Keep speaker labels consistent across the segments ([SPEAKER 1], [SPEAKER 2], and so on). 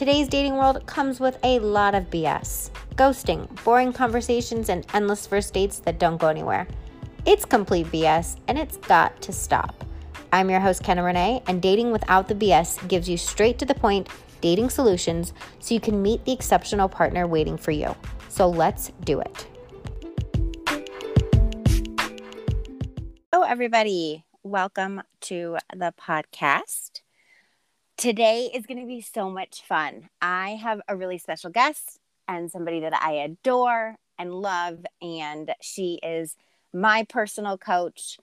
[SPEAKER 1] Today's dating world comes with a lot of BS ghosting, boring conversations, and endless first dates that don't go anywhere. It's complete BS and it's got to stop. I'm your host, Kenna Renee, and Dating Without the BS gives you straight to the point dating solutions so you can meet the exceptional partner waiting for you. So let's do it. Hello, everybody. Welcome to the podcast. Today is going to be so much fun. I have a really special guest and somebody that I adore and love, and she is my personal coach.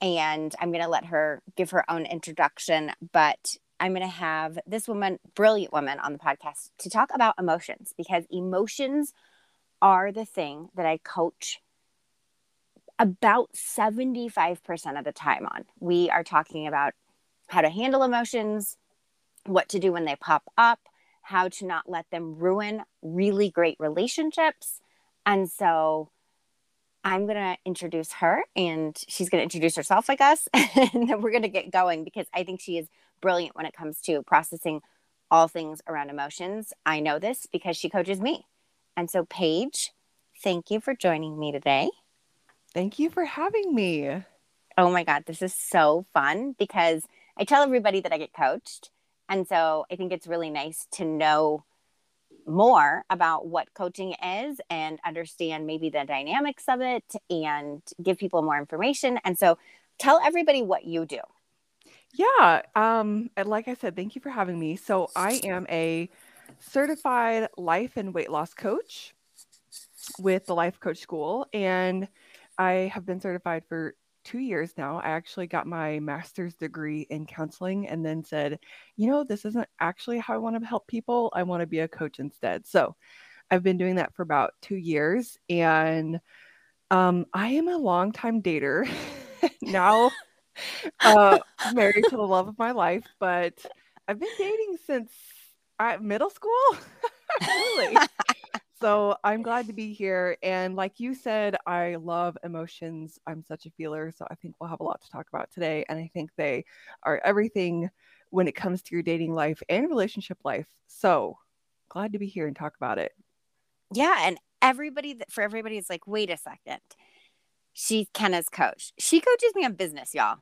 [SPEAKER 1] And I'm going to let her give her own introduction, but I'm going to have this woman, brilliant woman, on the podcast to talk about emotions because emotions are the thing that I coach about 75% of the time on. We are talking about how to handle emotions, what to do when they pop up, how to not let them ruin really great relationships. And so I'm going to introduce her and she's going to introduce herself, I guess. and then we're going to get going because I think she is brilliant when it comes to processing all things around emotions. I know this because she coaches me. And so, Paige, thank you for joining me today.
[SPEAKER 2] Thank you for having me.
[SPEAKER 1] Oh my God, this is so fun because I tell everybody that I get coached. And so I think it's really nice to know more about what coaching is and understand maybe the dynamics of it and give people more information. And so tell everybody what you do.
[SPEAKER 2] Yeah. Um, like I said, thank you for having me. So I am a certified life and weight loss coach with the Life Coach School. And I have been certified for two years now. I actually got my master's degree in counseling and then said, you know, this isn't actually how I want to help people. I want to be a coach instead. So I've been doing that for about two years. And um, I am a longtime dater now, uh, married to the love of my life, but I've been dating since I, middle school. really. So I'm glad to be here. And like you said, I love emotions. I'm such a feeler. So I think we'll have a lot to talk about today. And I think they are everything when it comes to your dating life and relationship life. So glad to be here and talk about it.
[SPEAKER 1] Yeah. And everybody, for everybody, is like, wait a second. She's Kenna's coach. She coaches me on business, y'all.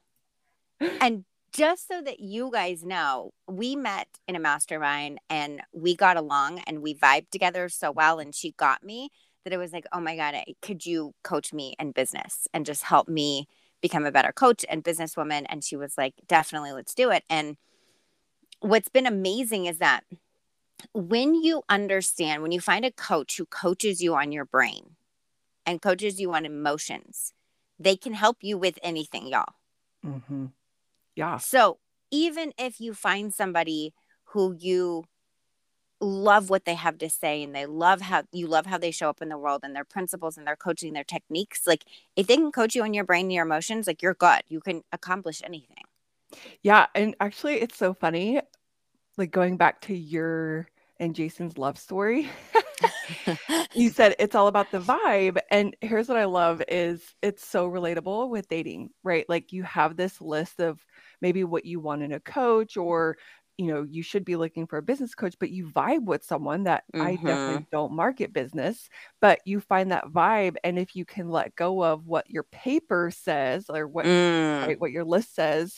[SPEAKER 1] And just so that you guys know, we met in a mastermind and we got along and we vibed together so well. And she got me that it was like, oh my God, could you coach me in business and just help me become a better coach and businesswoman? And she was like, definitely, let's do it. And what's been amazing is that when you understand, when you find a coach who coaches you on your brain and coaches you on emotions, they can help you with anything, y'all.
[SPEAKER 2] Mm-hmm. Yeah.
[SPEAKER 1] So even if you find somebody who you love what they have to say and they love how you love how they show up in the world and their principles and their coaching, their techniques, like if they can coach you on your brain and your emotions, like you're good. You can accomplish anything.
[SPEAKER 2] Yeah. And actually, it's so funny. Like going back to your and Jason's love story. you said it's all about the vibe and here's what I love is it's so relatable with dating, right? Like you have this list of maybe what you want in a coach or you know you should be looking for a business coach but you vibe with someone that mm-hmm. i definitely don't market business but you find that vibe and if you can let go of what your paper says or what mm. right, what your list says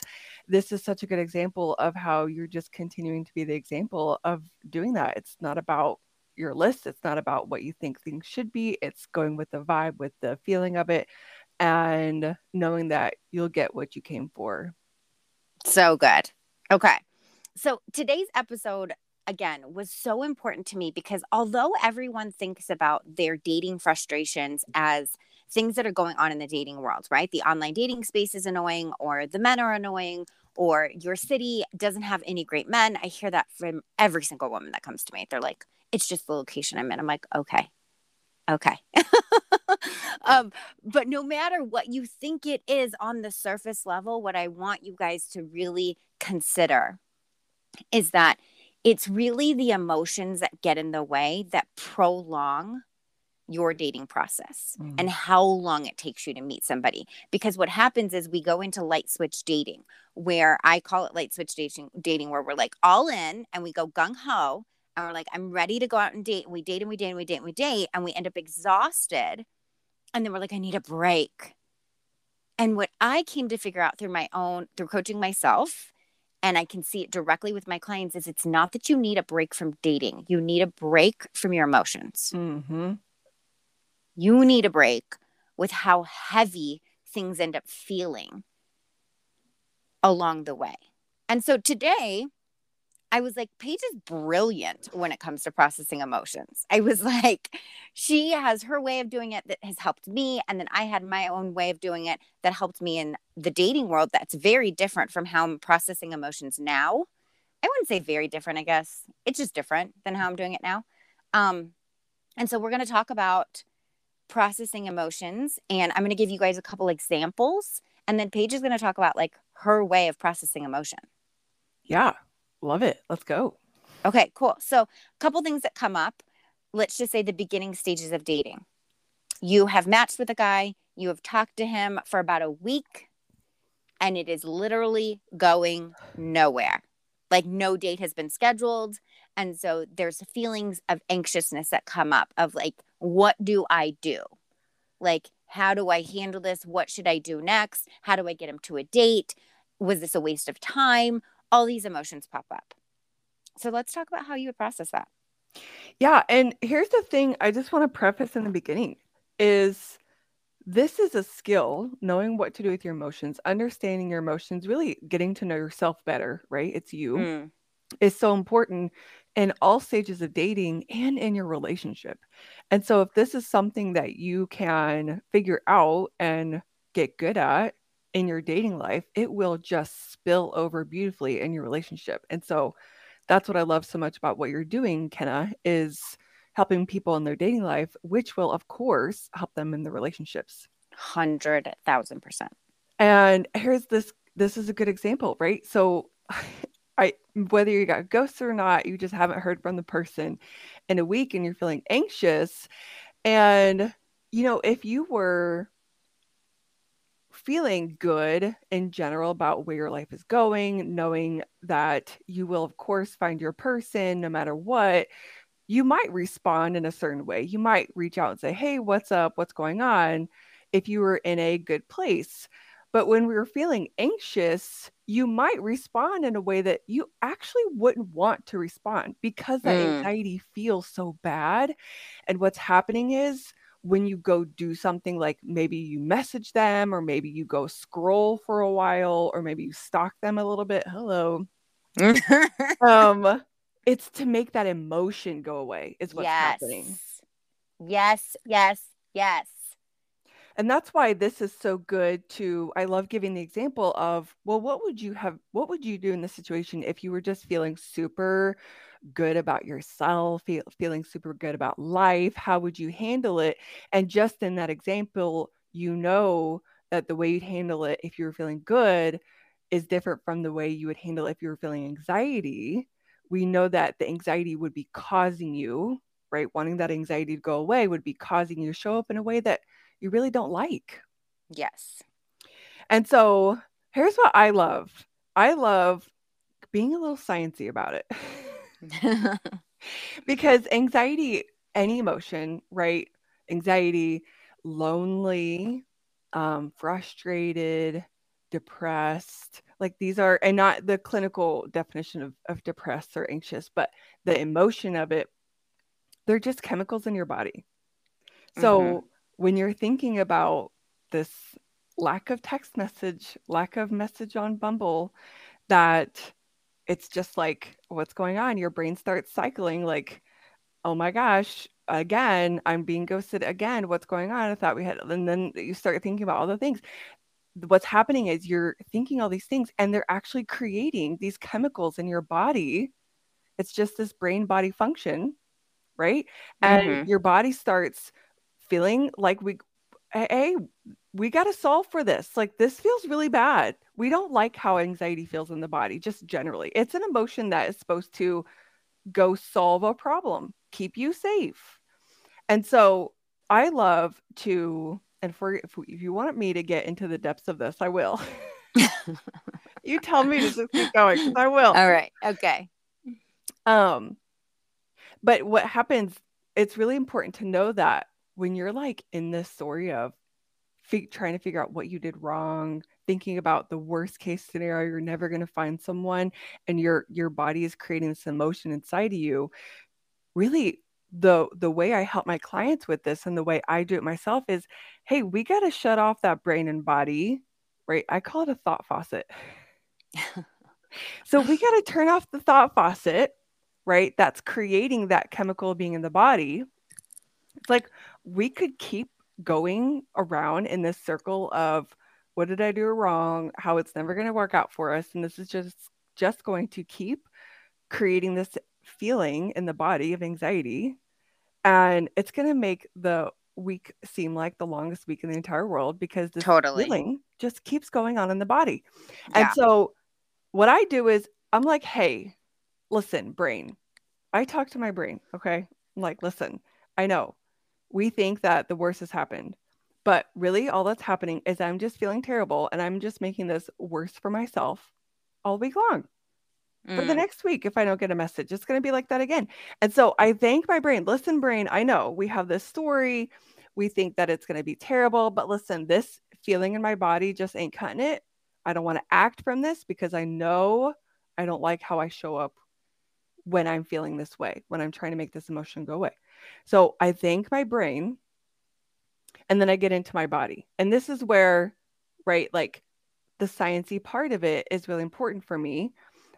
[SPEAKER 2] this is such a good example of how you're just continuing to be the example of doing that it's not about your list it's not about what you think things should be it's going with the vibe with the feeling of it and knowing that you'll get what you came for
[SPEAKER 1] so good. Okay. So today's episode, again, was so important to me because although everyone thinks about their dating frustrations as things that are going on in the dating world, right? The online dating space is annoying, or the men are annoying, or your city doesn't have any great men. I hear that from every single woman that comes to me. They're like, it's just the location I'm in. I'm like, okay, okay. um, but no matter what you think it is on the surface level, what I want you guys to really consider is that it's really the emotions that get in the way that prolong your dating process mm. and how long it takes you to meet somebody. Because what happens is we go into light switch dating, where I call it light switch dating, dating where we're like all in and we go gung ho and we're like, I'm ready to go out and date. And we date and we date and we date and we date. And we end up exhausted. And then we're like, I need a break. And what I came to figure out through my own, through coaching myself, and I can see it directly with my clients, is it's not that you need a break from dating. You need a break from your emotions.
[SPEAKER 2] Mm-hmm.
[SPEAKER 1] You need a break with how heavy things end up feeling along the way. And so today, I was like, Paige is brilliant when it comes to processing emotions. I was like, she has her way of doing it that has helped me. And then I had my own way of doing it that helped me in the dating world that's very different from how I'm processing emotions now. I wouldn't say very different, I guess. It's just different than how I'm doing it now. Um, and so we're going to talk about processing emotions. And I'm going to give you guys a couple examples. And then Paige is going to talk about like her way of processing emotion.
[SPEAKER 2] Yeah. Love it. Let's go.
[SPEAKER 1] Okay, cool. So, a couple things that come up. Let's just say the beginning stages of dating. You have matched with a guy, you have talked to him for about a week, and it is literally going nowhere. Like, no date has been scheduled. And so, there's feelings of anxiousness that come up of like, what do I do? Like, how do I handle this? What should I do next? How do I get him to a date? Was this a waste of time? all these emotions pop up. So let's talk about how you would process that.
[SPEAKER 2] Yeah, and here's the thing I just want to preface in the beginning is this is a skill, knowing what to do with your emotions, understanding your emotions, really getting to know yourself better, right? It's you. Mm. Is so important in all stages of dating and in your relationship. And so if this is something that you can figure out and get good at, in your dating life, it will just spill over beautifully in your relationship. And so that's what I love so much about what you're doing, Kenna, is helping people in their dating life, which will, of course, help them in the relationships.
[SPEAKER 1] Hundred thousand percent.
[SPEAKER 2] And here's this this is a good example, right? So I whether you got ghosts or not, you just haven't heard from the person in a week and you're feeling anxious. And you know, if you were feeling good in general about where your life is going, knowing that you will, of course, find your person no matter what, you might respond in a certain way. You might reach out and say, Hey, what's up? What's going on? If you were in a good place. But when we were feeling anxious, you might respond in a way that you actually wouldn't want to respond because that mm. anxiety feels so bad. And what's happening is, when you go do something like maybe you message them or maybe you go scroll for a while or maybe you stalk them a little bit hello um it's to make that emotion go away is what's yes. happening
[SPEAKER 1] yes yes yes
[SPEAKER 2] and that's why this is so good to i love giving the example of well what would you have what would you do in this situation if you were just feeling super good about yourself, feel, feeling super good about life? How would you handle it? And just in that example, you know that the way you'd handle it if you were feeling good is different from the way you would handle if you were feeling anxiety. We know that the anxiety would be causing you, right? Wanting that anxiety to go away would be causing you to show up in a way that you really don't like.
[SPEAKER 1] Yes.
[SPEAKER 2] And so here's what I love I love being a little sciencey about it. because anxiety, any emotion, right? Anxiety, lonely, um, frustrated, depressed, like these are, and not the clinical definition of, of depressed or anxious, but the emotion of it, they're just chemicals in your body. So mm-hmm. When you're thinking about this lack of text message, lack of message on Bumble, that it's just like what's going on? Your brain starts cycling like oh my gosh again i'm being ghosted again what's going on? I thought we had and then you start thinking about all the things. What's happening is you're thinking all these things and they're actually creating these chemicals in your body. It's just this brain body function right? And mm-hmm. your body starts feeling like we hey we got to solve for this. Like, this feels really bad. We don't like how anxiety feels in the body, just generally. It's an emotion that is supposed to go solve a problem, keep you safe. And so I love to, and for if, if you want me to get into the depths of this, I will. you tell me to just keep going. I will.
[SPEAKER 1] All right. Okay.
[SPEAKER 2] Um, but what happens, it's really important to know that when you're like in this story of f- trying to figure out what you did wrong, thinking about the worst case scenario, you're never going to find someone and your your body is creating this emotion inside of you. Really the the way I help my clients with this and the way I do it myself is, hey, we got to shut off that brain and body, right? I call it a thought faucet. so we got to turn off the thought faucet, right? That's creating that chemical being in the body. It's like we could keep going around in this circle of what did I do wrong, how it's never going to work out for us and this is just just going to keep creating this feeling in the body of anxiety and it's going to make the week seem like the longest week in the entire world because this totally. feeling just keeps going on in the body. Yeah. And so what I do is I'm like, hey, listen, brain. I talk to my brain. Okay. I'm like, listen, I know we think that the worst has happened, but really all that's happening is I'm just feeling terrible and I'm just making this worse for myself all week long mm. for the mm. next week if I don't get a message. It's going to be like that again. And so I thank my brain. Listen, brain, I know we have this story. We think that it's going to be terrible, but listen, this feeling in my body just ain't cutting it. I don't want to act from this because I know I don't like how I show up when I'm feeling this way, when I'm trying to make this emotion go away. So I thank my brain and then I get into my body. And this is where, right, like the sciency part of it is really important for me.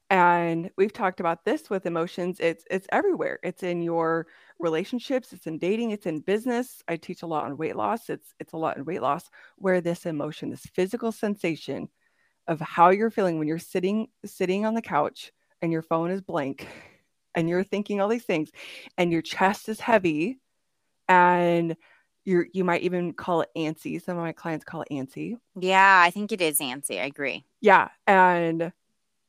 [SPEAKER 2] And we've talked about this with emotions. It's it's everywhere. It's in your relationships. It's in dating. It's in business. I teach a lot on weight loss. It's it's a lot in weight loss where this emotion this physical sensation of how you're feeling when you're sitting sitting on the couch and your phone is blank and you're thinking all these things and your chest is heavy and you're you might even call it antsy. Some of my clients call it antsy.
[SPEAKER 1] Yeah i think it is antsy. I agree.
[SPEAKER 2] Yeah and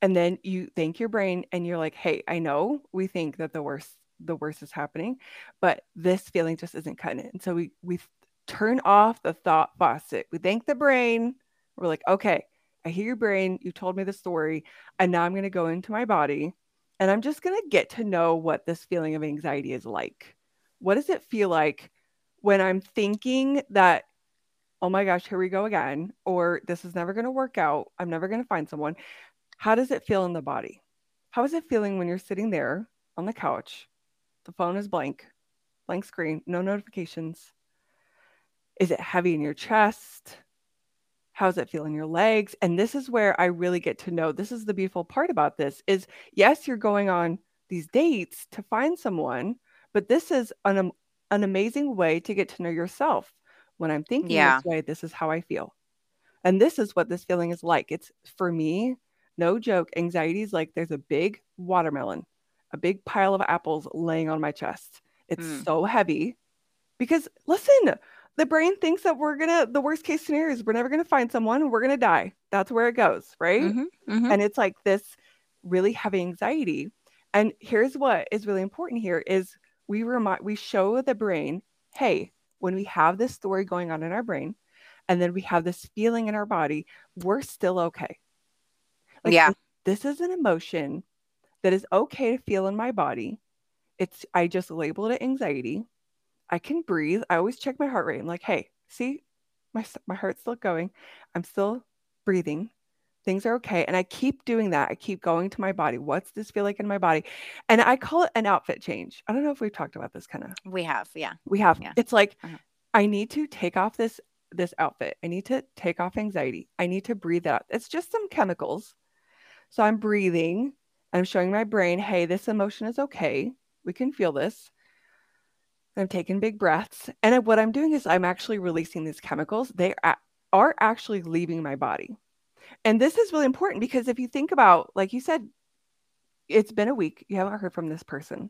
[SPEAKER 2] and then you thank your brain and you're like hey i know we think that the worst the worst is happening but this feeling just isn't cutting it. And so we we turn off the thought faucet. We thank the brain. We're like okay i hear your brain. You told me the story and now i'm going to go into my body and i'm just going to get to know what this feeling of anxiety is like what does it feel like when i'm thinking that oh my gosh here we go again or this is never going to work out i'm never going to find someone how does it feel in the body? How is it feeling when you're sitting there on the couch? The phone is blank, blank screen, no notifications. Is it heavy in your chest? How does it feel in your legs? And this is where I really get to know this is the beautiful part about this is yes, you're going on these dates to find someone, but this is an, an amazing way to get to know yourself. When I'm thinking yeah. this way, this is how I feel. And this is what this feeling is like. It's for me, no joke, anxiety is like there's a big watermelon, a big pile of apples laying on my chest. It's mm. so heavy because listen, the brain thinks that we're gonna the worst case scenario is we're never gonna find someone and we're gonna die. That's where it goes, right? Mm-hmm, mm-hmm. And it's like this really heavy anxiety. And here's what is really important here is we remind we show the brain, hey, when we have this story going on in our brain, and then we have this feeling in our body, we're still okay.
[SPEAKER 1] Like, yeah.
[SPEAKER 2] This, this is an emotion that is okay to feel in my body. It's, I just labeled it anxiety. I can breathe. I always check my heart rate. I'm like, hey, see, my, my heart's still going. I'm still breathing. Things are okay. And I keep doing that. I keep going to my body. What's this feel like in my body? And I call it an outfit change. I don't know if we've talked about this kind of.
[SPEAKER 1] We have. Yeah.
[SPEAKER 2] We have.
[SPEAKER 1] Yeah.
[SPEAKER 2] It's like, uh-huh. I need to take off this this outfit. I need to take off anxiety. I need to breathe out. It's just some chemicals. So I'm breathing. I'm showing my brain, hey, this emotion is okay. We can feel this. I'm taking big breaths. And what I'm doing is I'm actually releasing these chemicals. They are actually leaving my body. And this is really important because if you think about, like you said, it's been a week, you haven't heard from this person,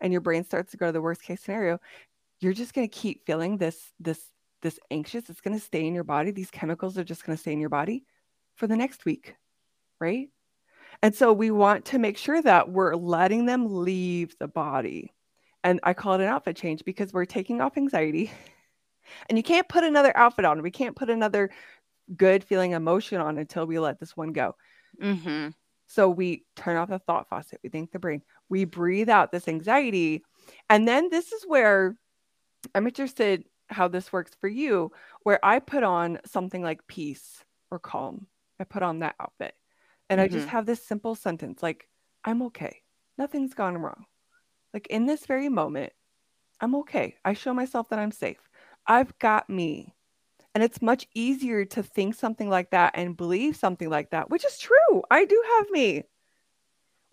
[SPEAKER 2] and your brain starts to go to the worst case scenario, you're just going to keep feeling this, this this anxious, it's going to stay in your body. These chemicals are just going to stay in your body for the next week, right? And so we want to make sure that we're letting them leave the body. And I call it an outfit change because we're taking off anxiety. And you can't put another outfit on. We can't put another good feeling emotion on until we let this one go. Mm-hmm. So we turn off the thought faucet, we think the brain, we breathe out this anxiety. And then this is where I'm interested how this works for you, where I put on something like peace or calm. I put on that outfit. And mm-hmm. I just mm-hmm. have this simple sentence like, I'm okay. Nothing's gone wrong. Like in this very moment, I'm okay. I show myself that I'm safe. I've got me. And it's much easier to think something like that and believe something like that, which is true. I do have me.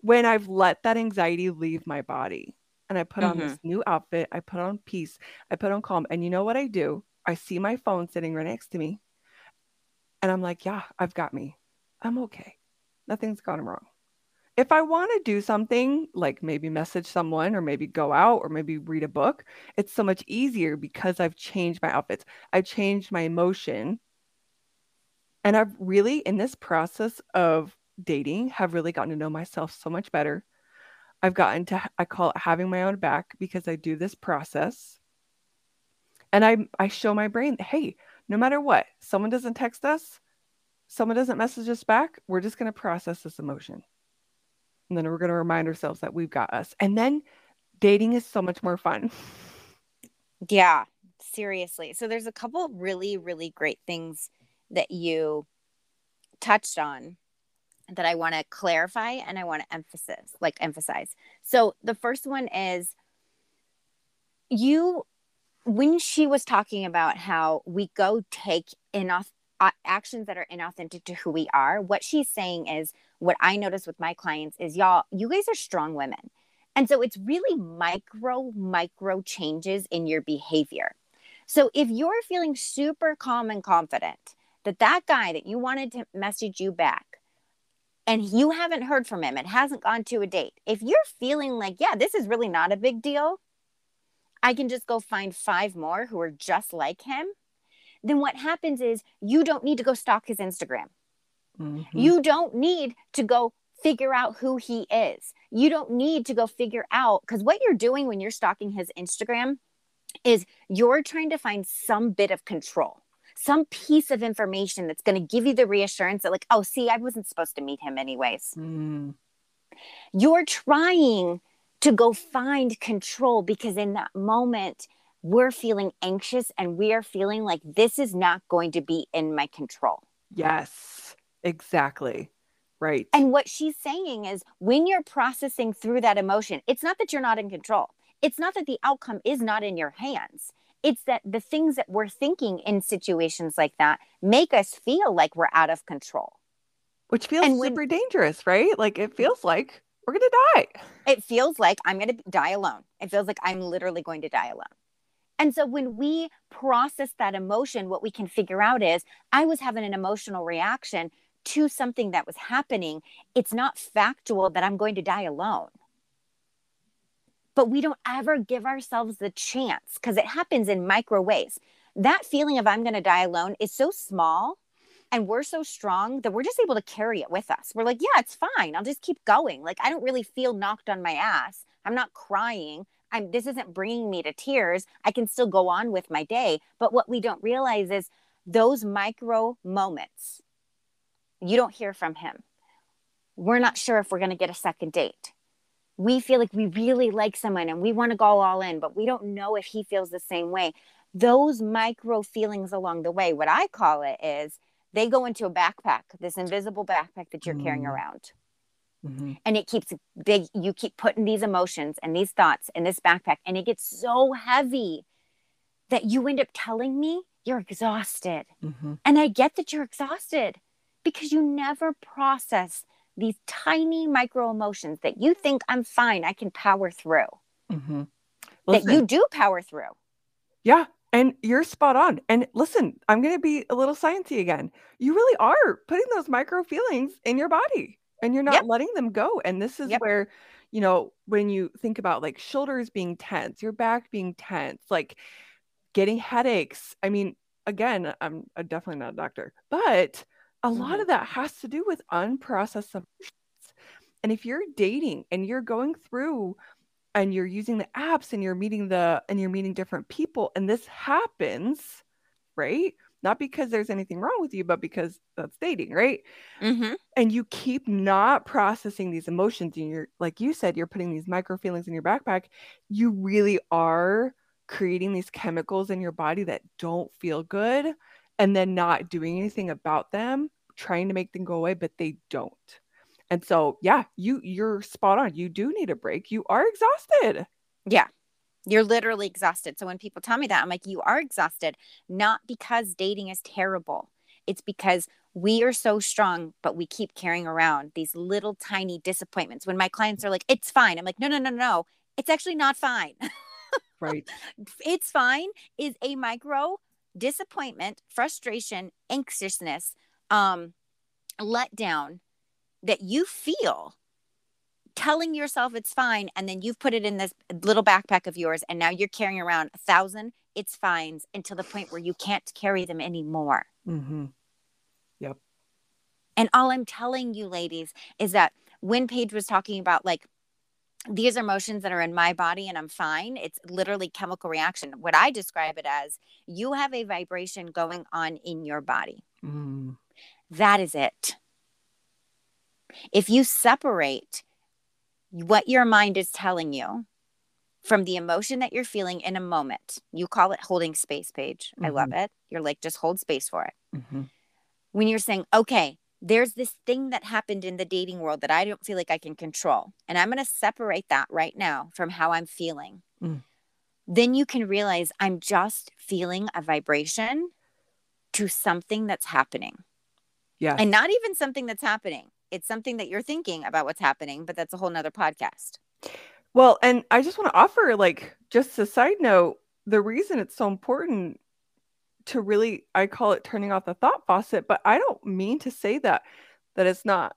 [SPEAKER 2] When I've let that anxiety leave my body and I put mm-hmm. on this mm-hmm. new outfit, I put on peace, I put on calm. And you know what I do? I see my phone sitting right next to me. And I'm like, yeah, I've got me. I'm okay. Nothing's gone wrong if I want to do something like maybe message someone or maybe go out or maybe read a book, it's so much easier because I've changed my outfits. I've changed my emotion. And I've really, in this process of dating, have really gotten to know myself so much better. I've gotten to, I call it having my own back because I do this process. And I, I show my brain, hey, no matter what, someone doesn't text us, someone doesn't message us back, we're just going to process this emotion. And then we're going to remind ourselves that we've got us. And then dating is so much more fun.
[SPEAKER 1] Yeah, seriously. So there's a couple really, really great things that you touched on that I want to clarify and I want to emphasize, like emphasize. So the first one is you when she was talking about how we go take enough actions that are inauthentic to who we are, what she's saying is what I notice with my clients is y'all, you guys are strong women. And so it's really micro, micro changes in your behavior. So if you're feeling super calm and confident that that guy that you wanted to message you back and you haven't heard from him, it hasn't gone to a date, if you're feeling like, yeah, this is really not a big deal, I can just go find five more who are just like him, then what happens is you don't need to go stalk his Instagram. Mm-hmm. You don't need to go figure out who he is. You don't need to go figure out because what you're doing when you're stalking his Instagram is you're trying to find some bit of control, some piece of information that's going to give you the reassurance that, like, oh, see, I wasn't supposed to meet him anyways. Mm. You're trying to go find control because in that moment, we're feeling anxious and we are feeling like this is not going to be in my control.
[SPEAKER 2] Yes. Exactly. Right.
[SPEAKER 1] And what she's saying is when you're processing through that emotion, it's not that you're not in control. It's not that the outcome is not in your hands. It's that the things that we're thinking in situations like that make us feel like we're out of control.
[SPEAKER 2] Which feels and super when, dangerous, right? Like it mm-hmm. feels like we're going to die.
[SPEAKER 1] It feels like I'm going to die alone. It feels like I'm literally going to die alone. And so when we process that emotion, what we can figure out is I was having an emotional reaction to something that was happening, it's not factual that I'm going to die alone. But we don't ever give ourselves the chance because it happens in micro ways. That feeling of I'm going to die alone is so small and we're so strong that we're just able to carry it with us. We're like, yeah, it's fine. I'll just keep going. Like I don't really feel knocked on my ass. I'm not crying. I'm this isn't bringing me to tears. I can still go on with my day. But what we don't realize is those micro moments you don't hear from him. We're not sure if we're going to get a second date. We feel like we really like someone and we want to go all in, but we don't know if he feels the same way. Those micro feelings along the way, what I call it is they go into a backpack, this invisible backpack that you're mm. carrying around. Mm-hmm. And it keeps big, you keep putting these emotions and these thoughts in this backpack, and it gets so heavy that you end up telling me you're exhausted. Mm-hmm. And I get that you're exhausted because you never process these tiny micro emotions that you think I'm fine, I can power through. Mm-hmm. that you do power through.
[SPEAKER 2] Yeah. And you're spot on. And listen, I'm going to be a little sciencey again. You really are putting those micro feelings in your body and you're not yep. letting them go. And this is yep. where, you know, when you think about like shoulders being tense, your back being tense, like getting headaches. I mean, again, I'm, definitely not a doctor, but a lot mm-hmm. of that has to do with unprocessed emotions. And if you're dating and you're going through and you're using the apps and you're meeting the and you're meeting different people and this happens, right? Not because there's anything wrong with you, but because that's dating, right?
[SPEAKER 1] Mm-hmm.
[SPEAKER 2] And you keep not processing these emotions, and you're like you said, you're putting these micro feelings in your backpack. You really are creating these chemicals in your body that don't feel good, and then not doing anything about them, trying to make them go away, but they don't. And so, yeah, you you're spot on. You do need a break. You are exhausted.
[SPEAKER 1] Yeah. You're literally exhausted. So when people tell me that, I'm like, you are exhausted, not because dating is terrible. It's because we are so strong, but we keep carrying around these little tiny disappointments. When my clients are like, it's fine, I'm like, no, no, no, no, it's actually not fine.
[SPEAKER 2] Right.
[SPEAKER 1] it's fine is a micro disappointment, frustration, anxiousness, um, letdown that you feel telling yourself it's fine and then you've put it in this little backpack of yours and now you're carrying around a thousand it's fines until the point where you can't carry them anymore
[SPEAKER 2] Mm-hmm. Yep.
[SPEAKER 1] and all i'm telling you ladies is that when paige was talking about like these are emotions that are in my body and i'm fine it's literally chemical reaction what i describe it as you have a vibration going on in your body
[SPEAKER 2] Mm.
[SPEAKER 1] that is it if you separate what your mind is telling you from the emotion that you're feeling in a moment. You call it holding space, Paige. I love it. You're like, just hold space for it.
[SPEAKER 2] Mm-hmm.
[SPEAKER 1] When you're saying, okay, there's this thing that happened in the dating world that I don't feel like I can control. And I'm going to separate that right now from how I'm feeling.
[SPEAKER 2] Mm.
[SPEAKER 1] Then you can realize I'm just feeling a vibration to something that's happening
[SPEAKER 2] Yes.
[SPEAKER 1] and not even something that's happening. It's something that you're thinking about what's happening, but that's a whole nother podcast.
[SPEAKER 2] Well, and I just want to offer, like, just a side note the reason it's so important to really, I call it turning off the thought faucet, but I don't mean to say that, that it's not,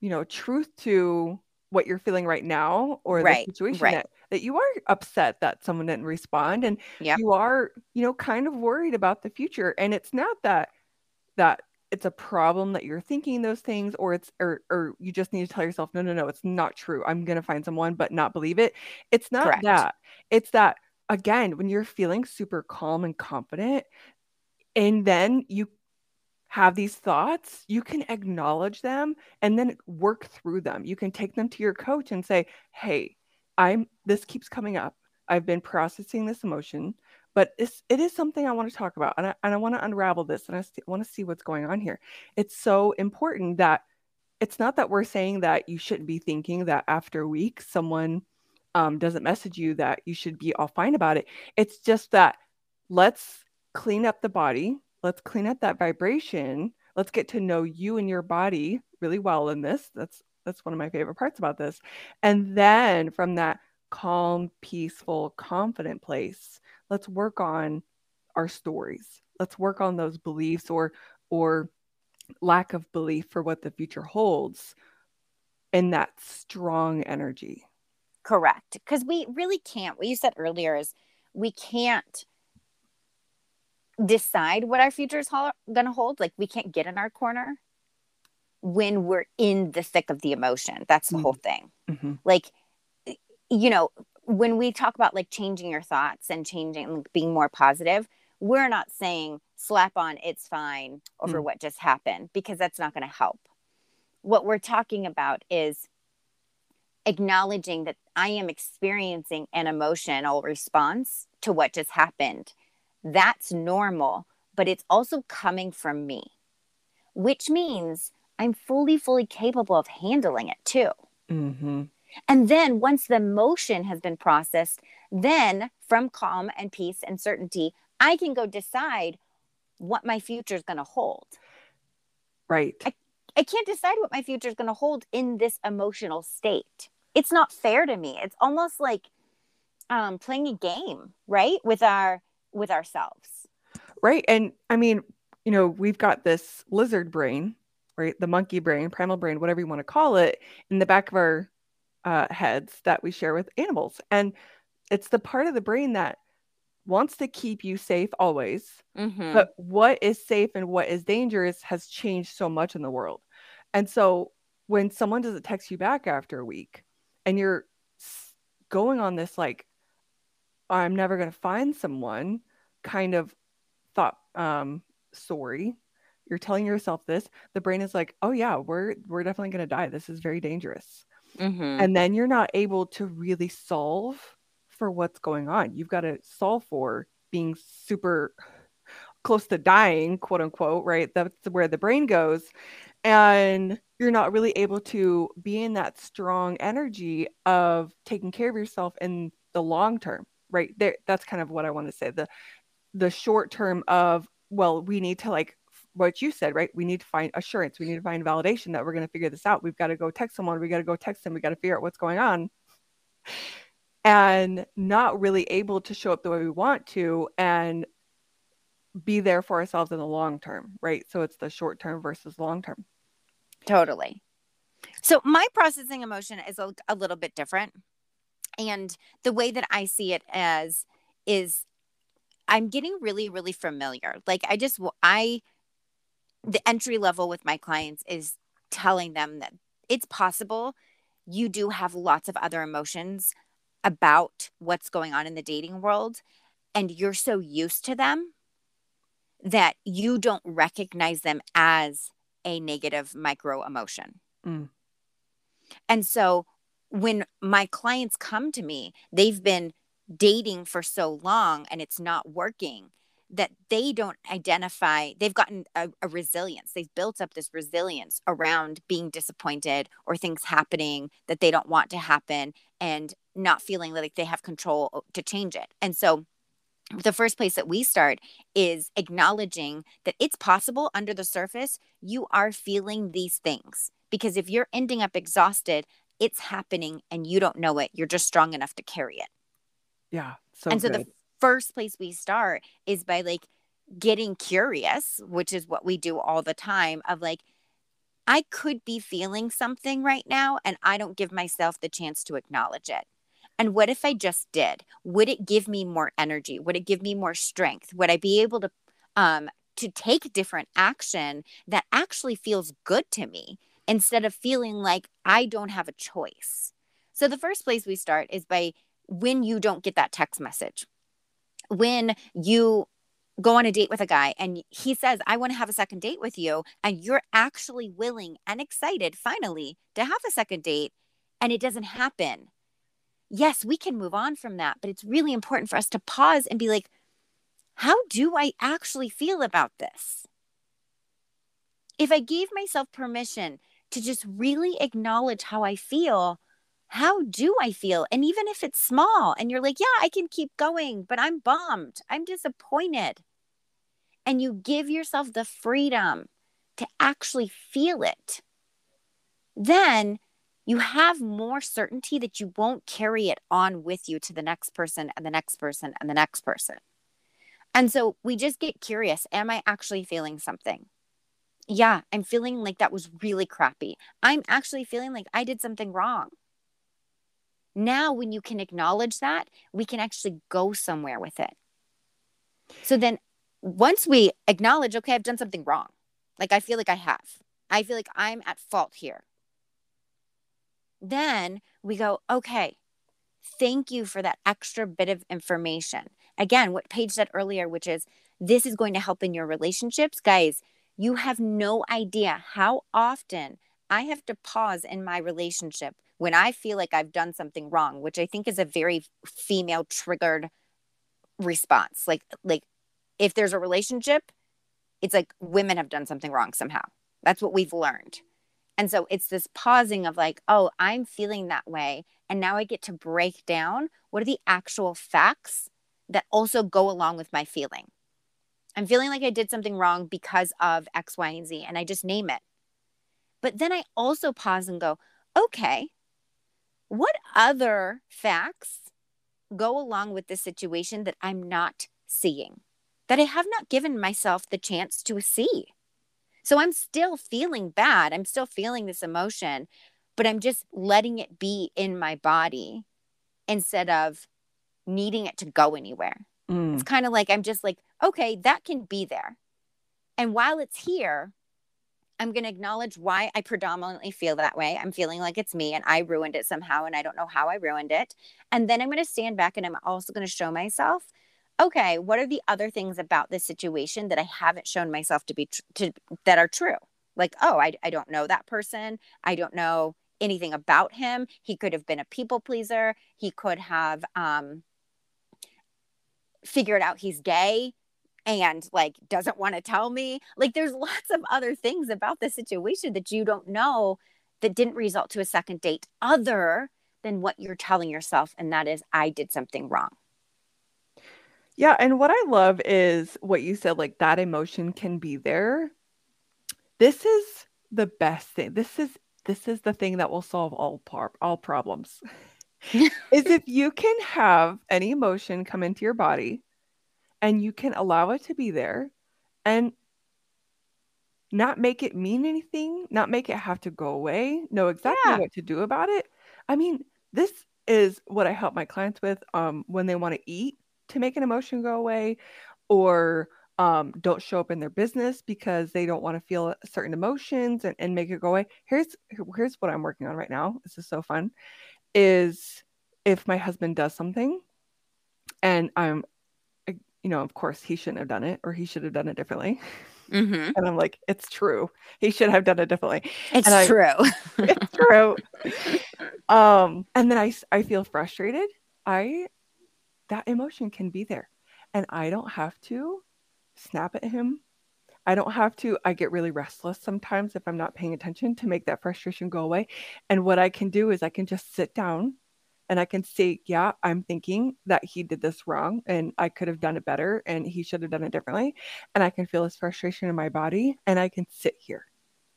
[SPEAKER 2] you know, truth to what you're feeling right now or
[SPEAKER 1] Right,
[SPEAKER 2] the situation
[SPEAKER 1] right.
[SPEAKER 2] that, that you are upset that someone didn't respond and
[SPEAKER 1] Yep.
[SPEAKER 2] you are, you know, kind of worried about the future. And it's not that, that it's a problem that you're thinking those things or it's or or you just need to tell yourself no no no it's not true. I'm going to find someone but not believe it. It's not
[SPEAKER 1] Correct.
[SPEAKER 2] that. It's that again when you're feeling super calm and confident and then you have these thoughts you can acknowledge them and then work through them. You can take them to your coach and say hey i'm this keeps coming up. I've been processing this emotion but it's, it is something I want to talk about and I, and I want to unravel this and I st- want to see what's going on here. It's so important that it's not that we're saying that you shouldn't be thinking that after a week someone um, doesn't message you that you should be all fine about it. It's just that let's clean up the body, let's clean up that vibration, let's get to know you and your body really well in this. That's that's one of my favorite parts about this. And then from that calm, peaceful, confident place, let's work on our stories. Let's work on those beliefs or or lack of belief for what the future holds in that strong energy.
[SPEAKER 1] Correct. Because we really can't. What you said earlier is we can't decide what our future is ho- going to hold. Like we can't get in our corner when we're in the thick of the emotion. That's the
[SPEAKER 2] Mm.
[SPEAKER 1] whole thing.
[SPEAKER 2] Mhm.
[SPEAKER 1] Like, you know, when we talk about like changing your thoughts and changing, like, being more positive, we're not saying slap on it's fine over
[SPEAKER 2] Mm.
[SPEAKER 1] what just happened because that's not going to help. What we're talking about is acknowledging that I am experiencing an emotional response to what just happened. That's normal, but it's also coming from me, which means I'm fully, fully capable of handling it too.
[SPEAKER 2] Mhm.
[SPEAKER 1] And then once the emotion has been processed, then from calm and peace and certainty, I can go decide what my future is going to hold.
[SPEAKER 2] Right.
[SPEAKER 1] I can't decide what my future is going to hold in this emotional state. It's not fair to me. It's almost like um, playing a game, right? With our with ourselves.
[SPEAKER 2] Right. And I mean, you know, we've got this lizard brain, right? The monkey brain, primal brain, whatever you want to call it, in the back of our uh, heads that we share with animals. And it's the part of the brain that wants to keep you safe always.
[SPEAKER 1] Mm-hmm.
[SPEAKER 2] But what is safe and what is dangerous has changed so much in the world. And so when someone doesn't text you back after a week and you're going on this, like, I'm never going to find someone kind of thought um, sorry. You're telling yourself this. The brain is like, oh yeah, we're we're definitely gonna die. This is very dangerous.
[SPEAKER 1] Mhm.
[SPEAKER 2] And then you're not able to really solve for what's going on. You've got to solve for being super close to dying, quote unquote, right? That's where the brain goes. And you're not really able to be in that strong energy of taking care of yourself in the long term, right? There that's kind of what I want to say. The the short term of, well, we need to like what you said, right? We need to find assurance. We need to find validation that we're going to figure this out. We've got to go text someone. We got to go text them. We got to figure out what's going on. And not really able to show up the way we want to and be there for ourselves in the long term, right? So it's the short term versus long term.
[SPEAKER 1] Totally. So my processing emotion is a, a little bit different. And the way that I see it as is I'm getting really, really familiar. Like I just, I, the entry level with my clients is telling them that it's possible you do have lots of other emotions about what's going on in the dating world and you're so used to them that you don't recognize them as a negative micro emotion.
[SPEAKER 2] Mm.
[SPEAKER 1] And so when my clients come to me, they've been dating for so long and it's not working that they don't identify they've gotten a, a, resilience they've built up this resilience around being disappointed or things happening that they don't want to happen and not feeling like they have control to change it. And so the first place that we start is acknowledging that it's possible under the surface you are feeling these things. Because if you're ending up exhausted it's happening and you don't know it. You're just strong enough to carry it.
[SPEAKER 2] Yeah so
[SPEAKER 1] and so
[SPEAKER 2] good.
[SPEAKER 1] the first place we start is by like getting curious which is what we do all the time of like i could be feeling something right now and i don't give myself the chance to acknowledge it and what if I just did? Would it give me more energy? Would it give me more strength? Would I be able to um, to take different action that actually feels good to me instead of feeling like I don't have a choice? So the first place we start is by when you don't get that text message. When you go on a date with a guy and he says, I want to have a second date with you, and you're actually willing and excited finally to have a second date, and it doesn't happen yes, we can move on from that, but it's really important for us to pause and be like, how do I actually feel about this? If I gave myself permission to just really acknowledge how I feel, how do I feel? And even if it's small and you're like, yeah, I can keep going, but I'm bummed, I'm disappointed. And you give yourself the freedom to actually feel it, then you have more certainty that you won't carry it on with you to the next person and the next person and the next person. And so we just get curious Am I actually feeling something? Yeah, I'm feeling like that was really crappy. I'm actually feeling like I did something wrong. Now, when you can acknowledge that, we can actually go somewhere with it. So then, once we acknowledge, okay, I've done something wrong, like I feel like I have, I feel like I'm at fault here then we go, okay, thank you for that extra bit of information. Again, what Paige said earlier, which is this is going to help in your relationships. Guys, you have no idea how often I have to pause in my relationship when I feel like I've done something wrong, which I think is a very female triggered response. Like, like if there's a relationship, it's like women have done something wrong somehow. That's what we've learned. And so it's this pausing of like, oh, I'm feeling that way. And now I get to break down what are the actual facts that also go along with my feeling. I'm feeling like I did something wrong because of X, Y, and Z, and I just name it. But then I also pause and go, okay, what other facts go along with this situation that I'm not seeing, that I have not given myself the chance to see? So I'm still feeling bad. I'm still feeling this emotion, but I'm just letting it be in my body instead of needing it to go anywhere. Mm. It's kind of like I'm just like, okay, that can be there. And while it's here, I'm going to acknowledge why I predominantly feel that way. I'm feeling like it's me and I ruined it somehow and I don't know how I ruined it. And then I'm going to stand back and I'm also going to show myself, okay, what are the other things about this situation that I haven't shown myself to be tr- to that are true? Like, oh, I, I don't know that person. I don't know anything about him. He could have been a people pleaser. He could have um, figured out he's gay and like doesn't want to tell me. Like, there's lots of other things about the situation that you don't know that didn't result to a second date other than what you're telling yourself. And that is, I did something wrong.
[SPEAKER 2] Yeah. And what I love is what you said, like that emotion can be there. This is the best thing. This is this is the thing that will solve all par- all problems. is if you can have any emotion come into your body and you can allow it to be there and not make it mean anything, not make it have to go away, know exactly yeah. what to do about it. I mean, this is what I help my clients with um, when they want to eat to make an emotion go away or um, don't show up in their business because they don't want to feel certain emotions and, and make it go away. Here's here's what I'm working on right now. This is so fun. Is if my husband does something and I'm you know, of course he shouldn't have done it or he should have done it differently. Mm-hmm. And I'm like, it's true. He should have done it differently.
[SPEAKER 1] It's I, true.
[SPEAKER 2] it's true. Um, and then I, I feel frustrated. I, that emotion can be there and I don't have to snap at him. I don't have to. I get really restless sometimes if I'm not paying attention to make that frustration go away. And what I can do is I can just sit down and I can say, yeah, I'm thinking that he did this wrong and I could have done it better and he should have done it differently. And I can feel his frustration in my body and I can sit here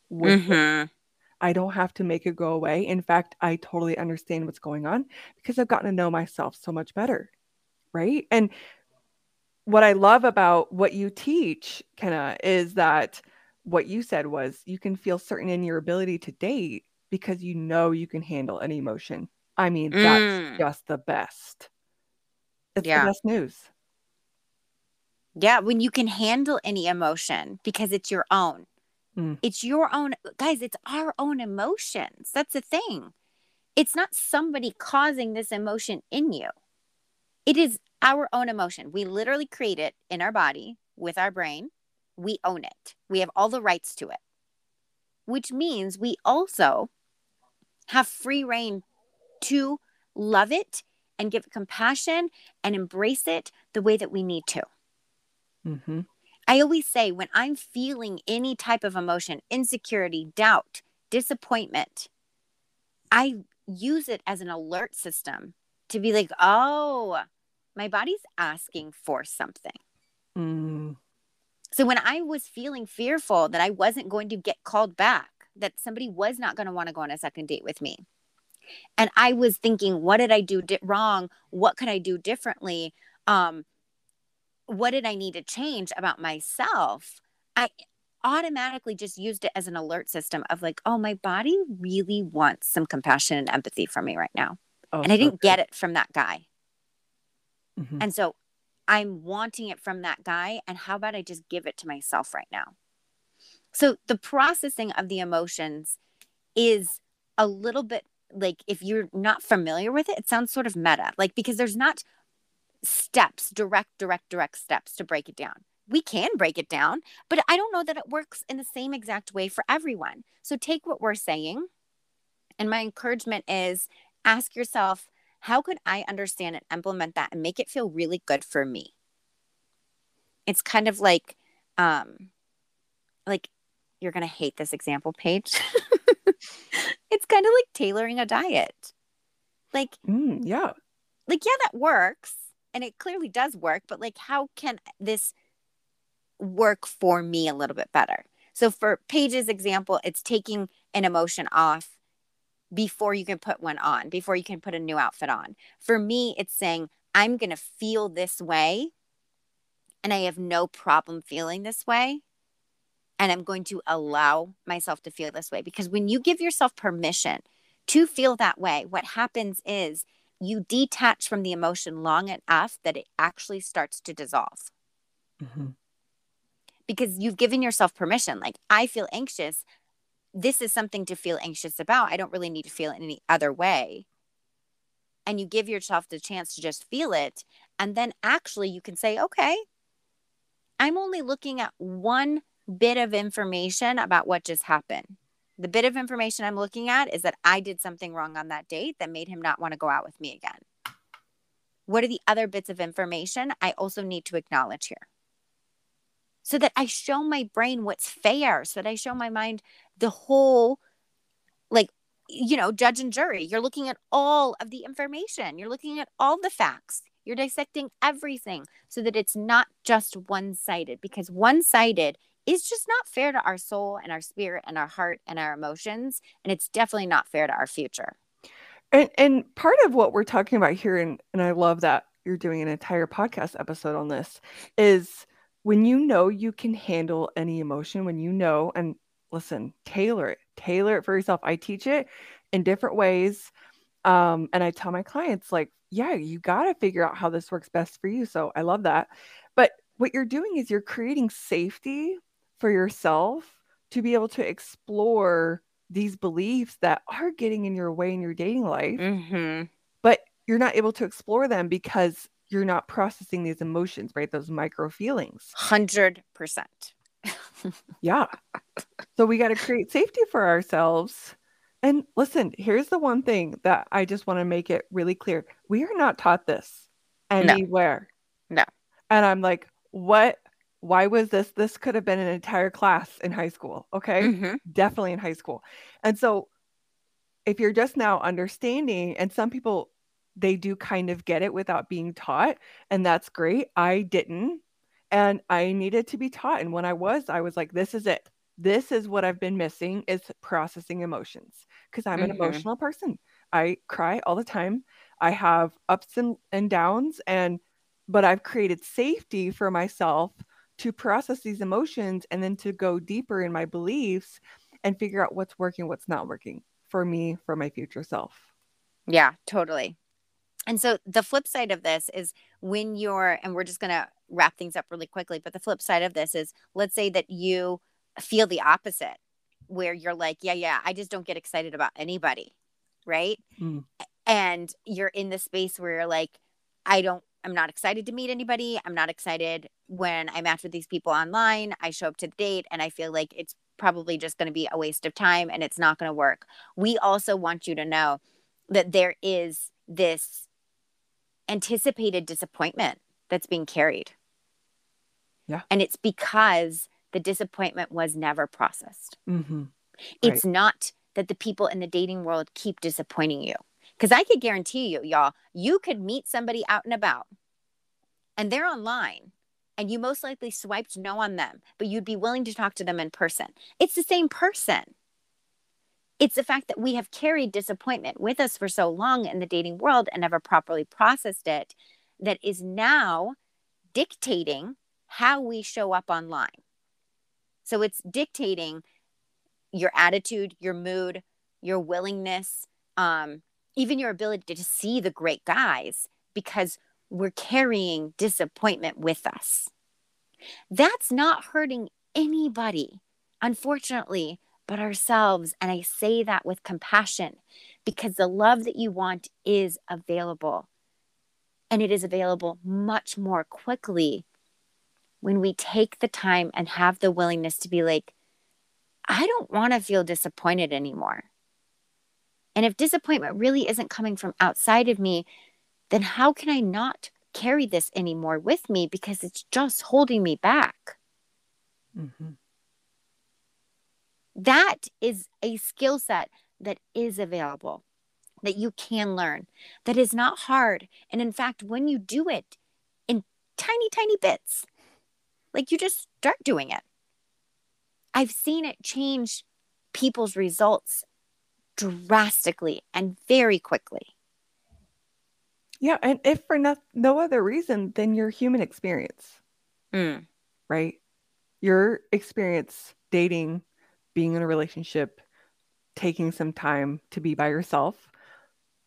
[SPEAKER 2] with mm-hmm. I don't have to make it go away. In fact, I totally understand what's going on because I've gotten to know myself so much better. Right. And what I love about what you teach, Kenna, is that what you said was you can feel certain in your ability to date because you know you can handle any emotion I mean, mm. that's just the best. It's yeah. the best news.
[SPEAKER 1] Yeah, when you can handle any emotion because it's your own. Mm. It's your own, guys, it's our own emotions. That's the thing. It's not somebody causing this emotion in you. It is our own emotion. We literally create it in our body with our brain. We own it. We have all the rights to it, which means we also have free rein to love it and give it compassion and embrace it the way that we need to. Mm-hmm. I always say when I'm feeling any type of emotion, insecurity, doubt, disappointment, I use it as an alert system to be like, oh, my body's asking for something. Mm. So when I was feeling fearful that I wasn't going to get called back, that somebody was not going to want to go on a second date with me, and i was thinking what did i do di- wrong? What could i do differently? Um what did i need to change about myself? I automatically just used it as an alert system of like oh my body really wants some compassion and empathy from me right now. Oh, and i didn't okay. get it from that guy. Mm-hmm. and so i'm wanting it from that guy. And how about i just give it to myself right now? So the processing of the emotions is a little bit like if you're not familiar with it, it sounds sort of meta, like because there's not steps, direct, direct, direct steps to break it down. We can break it down, but I don't know that it works in the same exact way for everyone. So take what we're saying. And my encouragement is ask yourself, how could I understand and implement that and make it feel really good for me? It's kind of like, um, like you're gonna hate this example Paige. it's kind of like tailoring a diet. Like,
[SPEAKER 2] mm, yeah.
[SPEAKER 1] Like, yeah, that works. And it clearly does work, but like, how can this work for me a little bit better? So, for Paige's example, it's taking an emotion off before you can put one on, before you can put a new outfit on. For me, it's saying, I'm going to feel this way and I have no problem feeling this way and I'm going to allow myself to feel this way. Because when you give yourself permission to feel that way, what happens is you detach from the emotion long enough that it actually starts to dissolve. Mm-hmm. Because you've given yourself permission. Like, I feel anxious. This is something to feel anxious about. I don't really need to feel it any other way. And you give yourself the chance to just feel it. And then actually you can say, okay, I'm only looking at one bit of information about what just happened. The bit of information I'm looking at is that I did something wrong on that date that made him not want to go out with me again. What are the other bits of information I also need to acknowledge here? So that I show my brain what's fair, so that I show my mind the whole, like, you know, judge and jury. You're looking at all of the information, you're looking at all the facts, you're dissecting everything so that it's not just one sided because one sided is just not fair to our soul and our spirit and our heart and our emotions. And it's definitely not fair to our future.
[SPEAKER 2] And, and part of what we're talking about here, and, and I love that you're doing an entire podcast episode on this, is when you know you can handle any emotion, when you know, and listen, tailor it, tailor it for yourself. I teach it in different ways. Um, and I tell my clients, like, yeah, you got to figure out how this works best for you. So I love that. But what you're doing is you're creating safety for yourself to be able to explore these beliefs that are getting in your way in your dating life.
[SPEAKER 1] Mm-hmm.
[SPEAKER 2] But you're not able to explore them because you're not processing these emotions, right? Those micro feelings.
[SPEAKER 1] 100%.
[SPEAKER 2] yeah. So we got to create safety for ourselves and listen, here's the one thing that I just want to make it really clear. We are not taught this anywhere.
[SPEAKER 1] No. no.
[SPEAKER 2] And I'm like, what? Why was this? This could have been an entire class in high school. Okay.
[SPEAKER 1] Mm-hmm.
[SPEAKER 2] Definitely in high school. And so if you're just now understanding, and some people, they do kind of get it without being taught, and that's great. I didn't. And I needed to be taught. And when I was, I was like, this is it this is what I've been missing is processing emotions because I'm an mm-hmm. emotional person. I cry all the time. I have ups and, and downs and but I've created safety for myself to process these emotions and then to go deeper in my beliefs and figure out what's working, what's not working for me, for my future self.
[SPEAKER 1] Yeah, totally. And so the flip side of this is when you're, and we're just going to wrap things up really quickly, but the flip side of this is let's say that you feel the opposite where you're like yeah yeah i just don't get excited about anybody right
[SPEAKER 2] mm.
[SPEAKER 1] and you're in the space where you're like i don't i'm not excited to meet anybody i'm not excited when i match with these people online i show up to the date and i feel like it's probably just going to be a waste of time and it's not going to work we also want you to know that there is this anticipated disappointment that's being carried
[SPEAKER 2] yeah
[SPEAKER 1] and it's because the disappointment was never processed.
[SPEAKER 2] Mm-hmm.
[SPEAKER 1] It's not that the people in the dating world keep disappointing you. Because I could guarantee you, y'all, you could meet somebody out and about and they're online and you most likely swiped no on them, but you'd be willing to talk to them in person. It's the same person. It's the fact that we have carried disappointment with us for so long in the dating world and never properly processed it that is now dictating how we show up online. So it's dictating your attitude, your mood, your willingness, um, even your ability to see the great guys because we're carrying disappointment with us. That's not hurting anybody, unfortunately, but ourselves. And I say that with compassion because the love that you want is available. And it is available much more quickly when we take the time and have the willingness to be like, I don't want to feel disappointed anymore. And if disappointment really isn't coming from outside of me, then how can I not carry this anymore with me because it's just holding me back?
[SPEAKER 2] Mm-hmm.
[SPEAKER 1] That is a skill set that is available, that you can learn, that is not hard. And in fact, when you do it in tiny, tiny bits, like you just start doing it. I've seen it change people's results drastically and very quickly.
[SPEAKER 2] Yeah. And if for no, no other reason than your human experience,
[SPEAKER 1] mm.
[SPEAKER 2] right? Your experience dating, being in a relationship, taking some time to be by yourself,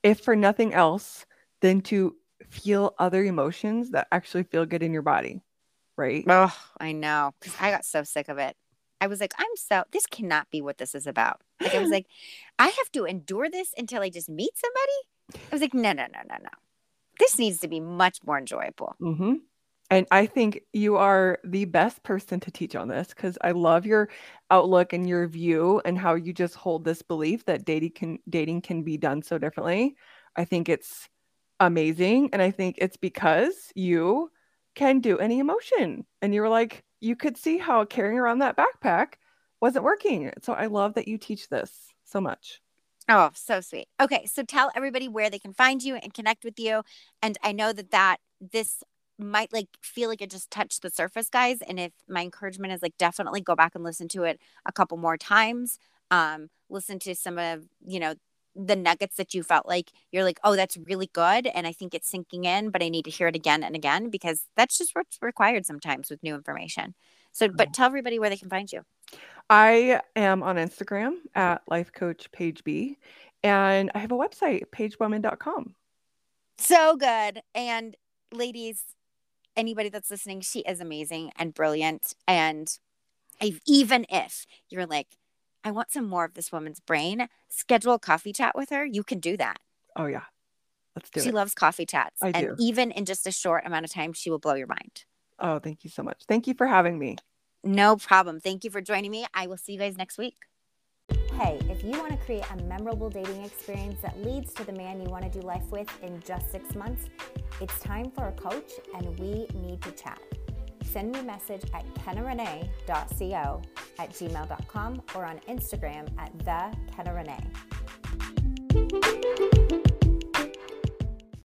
[SPEAKER 2] if for nothing else than to feel other emotions that actually feel good in your body right?
[SPEAKER 1] Oh, I know. Because I got so sick of it. I was like, I'm so, this cannot be what this is about. Like, I was like, I have to endure this until I just meet somebody. I was like, no, no, no, no, no. this needs to be much more enjoyable.
[SPEAKER 2] Mm-hmm. And I think you are the best person to teach on this because I love your outlook and your view and how you just hold this belief that dating can dating can be done so differently. I think it's amazing. And I think it's because you can do any emotion. And you were like, you could see how carrying around that backpack wasn't working. So I love that you teach this so much.
[SPEAKER 1] Oh, so sweet. Okay, so tell everybody where they can find you and connect with you. And I know that that this might like feel like it just touched the surface, guys. And if my encouragement is like definitely go back and listen to it a couple more times. Um, listen to some of you know the nuggets that you felt like you're like, oh, that's really good. And I think it's sinking in, but I need to hear it again and again because that's just what's required sometimes with new information. So, but tell everybody where they can find you.
[SPEAKER 2] I am on Instagram at Life Coach Paige B, and I have a website, paigewoman.com.
[SPEAKER 1] So good. And ladies, anybody that's listening, she is amazing and brilliant. And if, even if you're like, I want some more of this woman's brain, schedule a coffee chat with her. You can do that.
[SPEAKER 2] Oh, yeah. Let's do
[SPEAKER 1] she
[SPEAKER 2] it.
[SPEAKER 1] She loves coffee chats.
[SPEAKER 2] I
[SPEAKER 1] and
[SPEAKER 2] do.
[SPEAKER 1] even in just a short amount of time, she will blow your mind.
[SPEAKER 2] Oh, thank you so much. Thank you for having me.
[SPEAKER 1] No problem. Thank you for joining me. I will see you guys next week. Hey, if you want to create a memorable dating experience that leads to the man you want to do life with in just six months, it's time for a coach and we need to chat. Send me a message at kennarenee.co at gmail.com or on Instagram at the Kenna Renee.